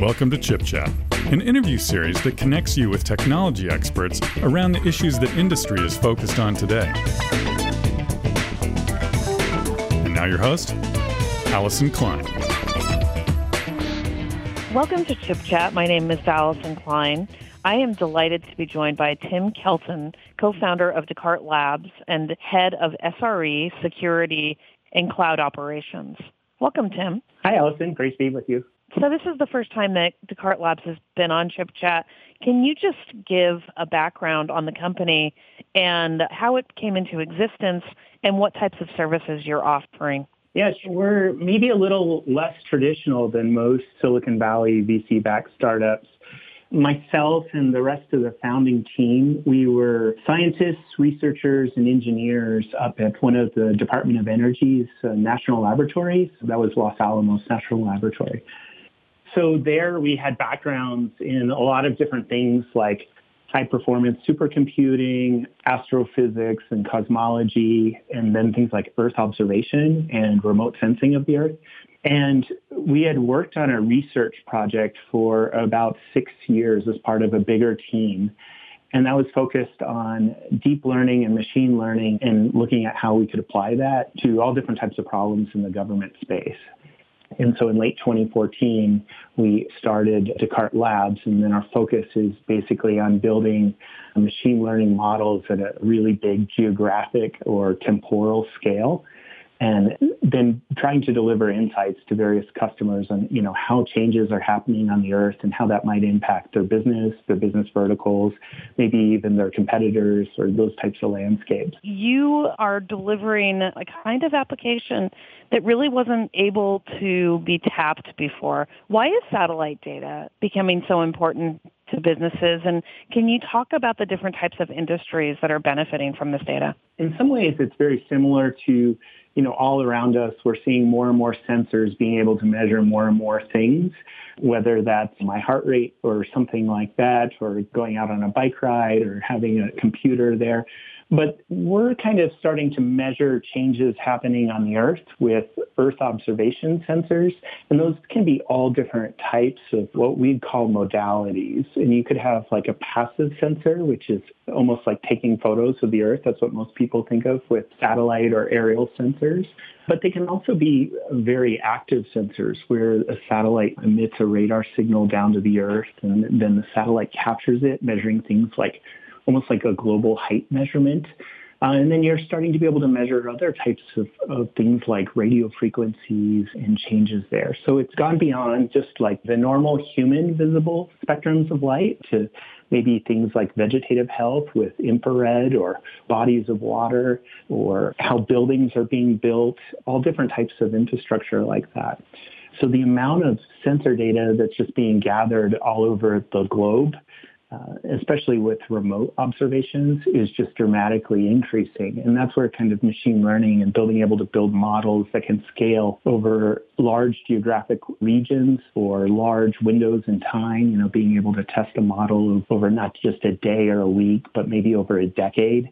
Welcome to Chip Chat, an interview series that connects you with technology experts around the issues that industry is focused on today. And now, your host, Allison Klein. Welcome to Chip Chat. My name is Allison Klein. I am delighted to be joined by Tim Kelton, co-founder of Descartes Labs and head of SRE, security, and cloud operations. Welcome, Tim. Hi, Allison. Great to be with you. So this is the first time that Descartes Labs has been on Chip Chat. Can you just give a background on the company and how it came into existence and what types of services you're offering? Yes, we're maybe a little less traditional than most Silicon Valley VC-backed startups. Myself and the rest of the founding team, we were scientists, researchers, and engineers up at one of the Department of Energy's uh, national laboratories. That was Los Alamos National Laboratory. So there we had backgrounds in a lot of different things like high performance supercomputing, astrophysics and cosmology, and then things like Earth observation and remote sensing of the Earth. And we had worked on a research project for about six years as part of a bigger team. And that was focused on deep learning and machine learning and looking at how we could apply that to all different types of problems in the government space. And so in late 2014, we started Descartes Labs, and then our focus is basically on building machine learning models at a really big geographic or temporal scale and then trying to deliver insights to various customers on you know how changes are happening on the earth and how that might impact their business their business verticals maybe even their competitors or those types of landscapes. You are delivering a kind of application that really wasn't able to be tapped before. Why is satellite data becoming so important to businesses? And can you talk about the different types of industries that are benefiting from this data? In some ways it's very similar to you know, all around us, we're seeing more and more sensors being able to measure more and more things, whether that's my heart rate or something like that, or going out on a bike ride or having a computer there. But we're kind of starting to measure changes happening on the Earth with Earth observation sensors. And those can be all different types of what we'd call modalities. And you could have like a passive sensor, which is almost like taking photos of the Earth. That's what most people think of with satellite or aerial sensors. But they can also be very active sensors where a satellite emits a radar signal down to the Earth and then the satellite captures it, measuring things like almost like a global height measurement. Uh, and then you're starting to be able to measure other types of, of things like radio frequencies and changes there. So it's gone beyond just like the normal human visible spectrums of light to maybe things like vegetative health with infrared or bodies of water or how buildings are being built, all different types of infrastructure like that. So the amount of sensor data that's just being gathered all over the globe uh, especially with remote observations, is just dramatically increasing. And that's where kind of machine learning and building able to build models that can scale over large geographic regions or large windows in time, you know, being able to test a model over not just a day or a week, but maybe over a decade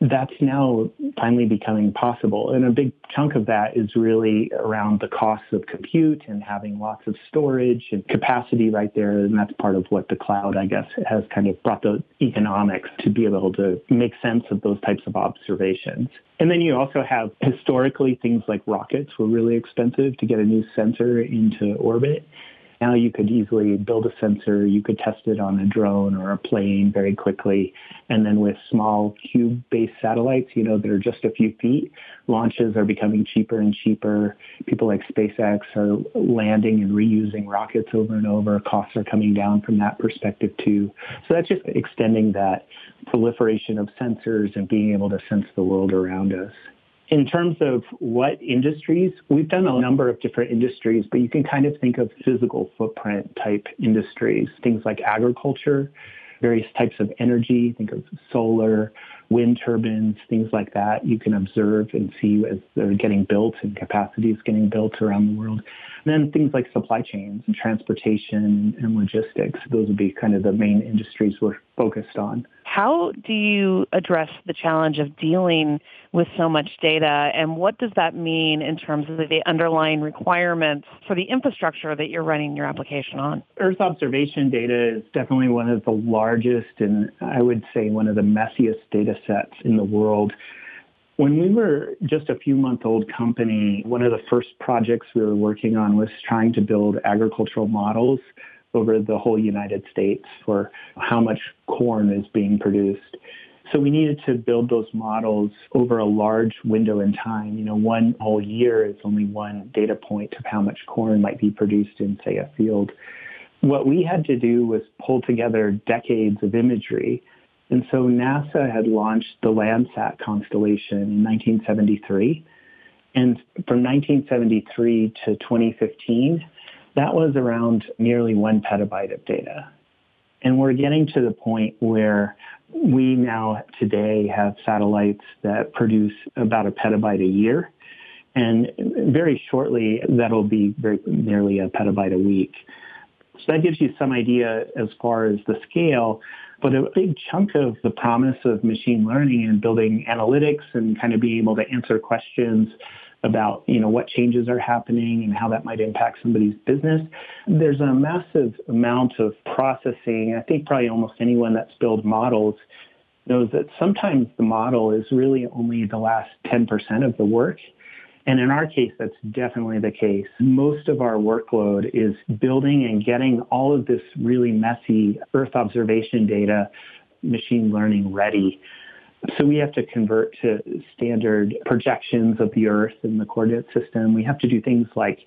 that's now finally becoming possible. And a big chunk of that is really around the costs of compute and having lots of storage and capacity right there. And that's part of what the cloud, I guess, has kind of brought the economics to be able to make sense of those types of observations. And then you also have historically things like rockets were really expensive to get a new sensor into orbit. Now you could easily build a sensor, you could test it on a drone or a plane very quickly. And then with small cube-based satellites, you know, that are just a few feet, launches are becoming cheaper and cheaper. People like SpaceX are landing and reusing rockets over and over. Costs are coming down from that perspective too. So that's just extending that proliferation of sensors and being able to sense the world around us. In terms of what industries, we've done a number of different industries, but you can kind of think of physical footprint type industries, things like agriculture, various types of energy, think of solar, wind turbines, things like that. You can observe and see as they're getting built and capacity is getting built around the world. And then things like supply chains and transportation and logistics. Those would be kind of the main industries we're focused on. How do you address the challenge of dealing with so much data, and what does that mean in terms of the underlying requirements for the infrastructure that you're running your application on? Earth observation data is definitely one of the largest and I would say one of the messiest data sets in the world. When we were just a few month old company, one of the first projects we were working on was trying to build agricultural models over the whole United States for how much corn is being produced. So we needed to build those models over a large window in time. You know, one whole year is only one data point of how much corn might be produced in, say, a field. What we had to do was pull together decades of imagery. And so NASA had launched the Landsat constellation in 1973. And from 1973 to 2015, that was around nearly one petabyte of data. And we're getting to the point where we now today have satellites that produce about a petabyte a year. And very shortly, that'll be very, nearly a petabyte a week. So that gives you some idea as far as the scale. But a big chunk of the promise of machine learning and building analytics and kind of being able to answer questions about you know what changes are happening and how that might impact somebody's business. There's a massive amount of processing. I think probably almost anyone that's built models knows that sometimes the model is really only the last 10% of the work. And in our case, that's definitely the case. Most of our workload is building and getting all of this really messy Earth observation data machine learning ready so we have to convert to standard projections of the Earth and the coordinate system. We have to do things like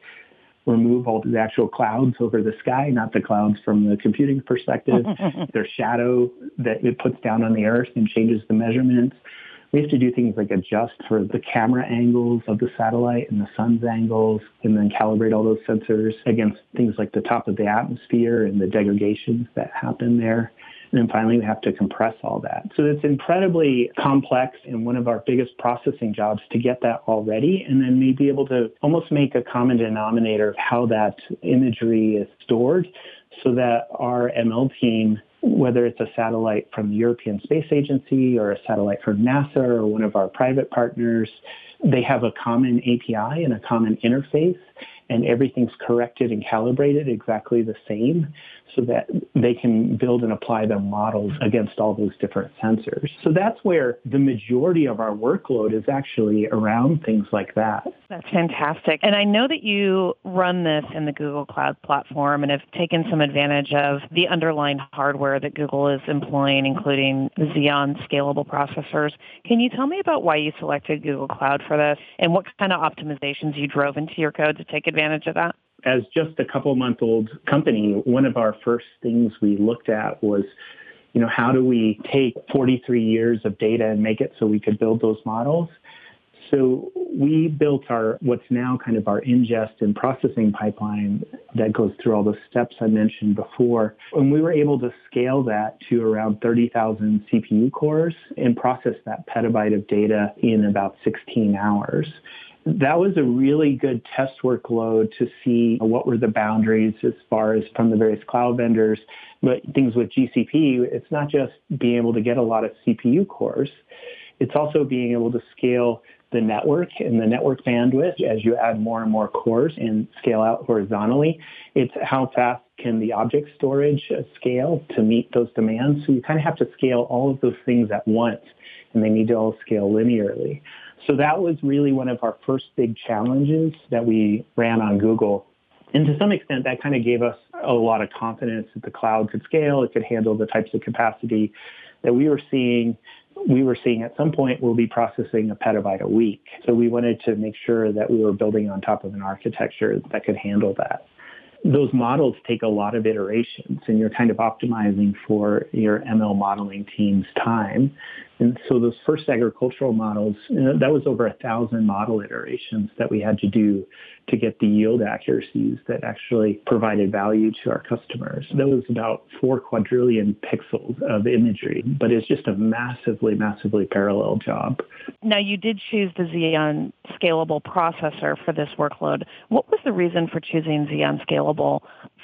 remove all the actual clouds over the sky, not the clouds from the computing perspective. Their shadow that it puts down on the Earth and changes the measurements. We have to do things like adjust for the camera angles of the satellite and the sun's angles, and then calibrate all those sensors against things like the top of the atmosphere and the degradations that happen there. And then finally, we have to compress all that. So it's incredibly complex and one of our biggest processing jobs to get that all ready and then maybe able to almost make a common denominator of how that imagery is stored so that our ML team whether it's a satellite from the European Space Agency or a satellite from NASA or one of our private partners, they have a common API and a common interface and everything's corrected and calibrated exactly the same so that they can build and apply their models against all those different sensors. So that's where the majority of our workload is actually around things like that. That's fantastic. And I know that you run this in the Google Cloud platform and have taken some advantage of the underlying hardware that Google is employing, including Xeon scalable processors. Can you tell me about why you selected Google Cloud for this and what kind of optimizations you drove into your code to take advantage of that? As just a couple month old company, one of our first things we looked at was, you know, how do we take 43 years of data and make it so we could build those models? So we built our what's now kind of our ingest and processing pipeline that goes through all the steps I mentioned before. And we were able to scale that to around 30,000 CPU cores and process that petabyte of data in about 16 hours that was a really good test workload to see what were the boundaries as far as from the various cloud vendors. But things with GCP, it's not just being able to get a lot of CPU cores. It's also being able to scale the network and the network bandwidth as you add more and more cores and scale out horizontally. It's how fast can the object storage scale to meet those demands. So you kind of have to scale all of those things at once and they need to all scale linearly. So that was really one of our first big challenges that we ran on Google. And to some extent, that kind of gave us a lot of confidence that the cloud could scale, it could handle the types of capacity that we were seeing. We were seeing at some point we'll be processing a petabyte a week. So we wanted to make sure that we were building on top of an architecture that could handle that those models take a lot of iterations and you're kind of optimizing for your ML modeling team's time. And so those first agricultural models, that was over a thousand model iterations that we had to do to get the yield accuracies that actually provided value to our customers. That was about four quadrillion pixels of imagery, but it's just a massively, massively parallel job. Now, you did choose the Xeon scalable processor for this workload. What was the reason for choosing Xeon scalable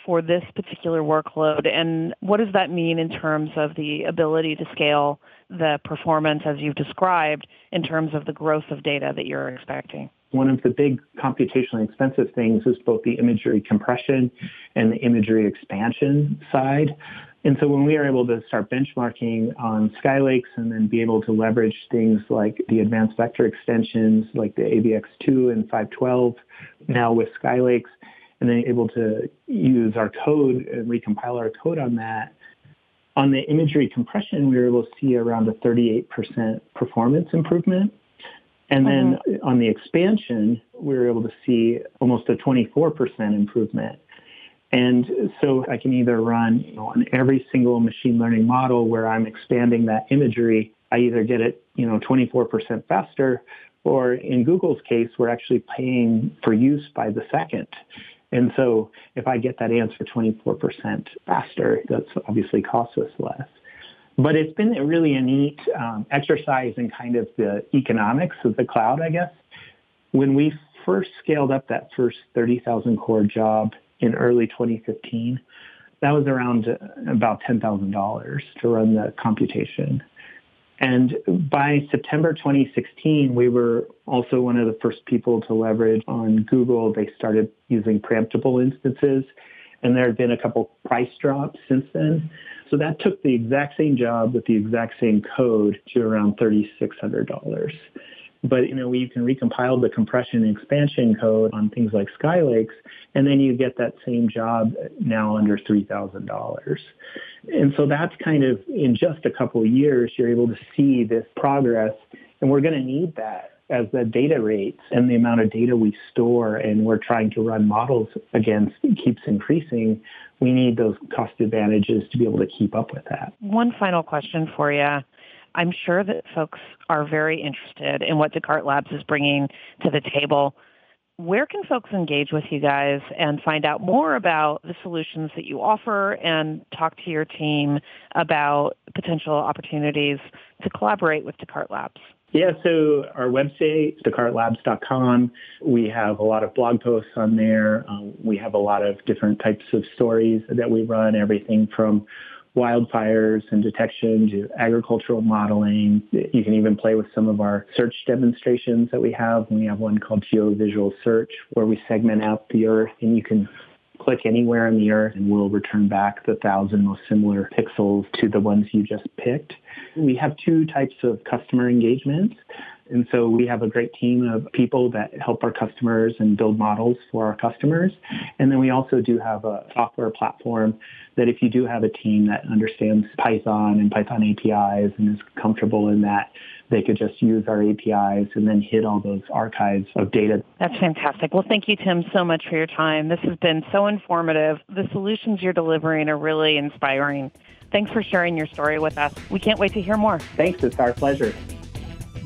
for this particular workload? And what does that mean in terms of the ability to scale the performance as you've described in terms of the growth of data that you're expecting? One of the big computationally expensive things is both the imagery compression and the imagery expansion side. And so when we are able to start benchmarking on Skylakes and then be able to leverage things like the advanced vector extensions like the AVX2 and 512 now with Skylakes, and then able to use our code and recompile our code on that, on the imagery compression, we were able to see around a 38% performance improvement. And then mm-hmm. on the expansion, we were able to see almost a 24% improvement. And so I can either run you know, on every single machine learning model where I'm expanding that imagery, I either get it, you know, 24% faster, or in Google's case, we're actually paying for use by the second. And so if I get that answer 24% faster, that's obviously costs us less. But it's been a really a neat um, exercise in kind of the economics of the cloud, I guess. When we first scaled up that first 30,000 core job in early 2015, that was around uh, about $10,000 to run the computation. And by September 2016, we were also one of the first people to leverage on Google. They started using preemptible instances, and there have been a couple price drops since then. So that took the exact same job with the exact same code to around $3,600. But you know, you can recompile the compression and expansion code on things like Skylakes, and then you get that same job now under three thousand dollars. And so that's kind of in just a couple of years, you're able to see this progress, and we're going to need that as the data rates and the amount of data we store and we're trying to run models against keeps increasing, we need those cost advantages to be able to keep up with that. One final question for you. I'm sure that folks are very interested in what Descartes Labs is bringing to the table. Where can folks engage with you guys and find out more about the solutions that you offer and talk to your team about potential opportunities to collaborate with Descartes Labs? Yeah, so our website, descarteslabs.com, we have a lot of blog posts on there. Um, we have a lot of different types of stories that we run, everything from wildfires and detection to agricultural modeling. You can even play with some of our search demonstrations that we have. We have one called GeoVisual Search where we segment out the Earth and you can click anywhere on the Earth and we'll return back the thousand most similar pixels to the ones you just picked. We have two types of customer engagements. And so we have a great team of people that help our customers and build models for our customers. And then we also do have a software platform that if you do have a team that understands Python and Python APIs and is comfortable in that, they could just use our APIs and then hit all those archives of data. That's fantastic. Well, thank you, Tim, so much for your time. This has been so informative. The solutions you're delivering are really inspiring. Thanks for sharing your story with us. We can't wait to hear more. Thanks. It's our pleasure.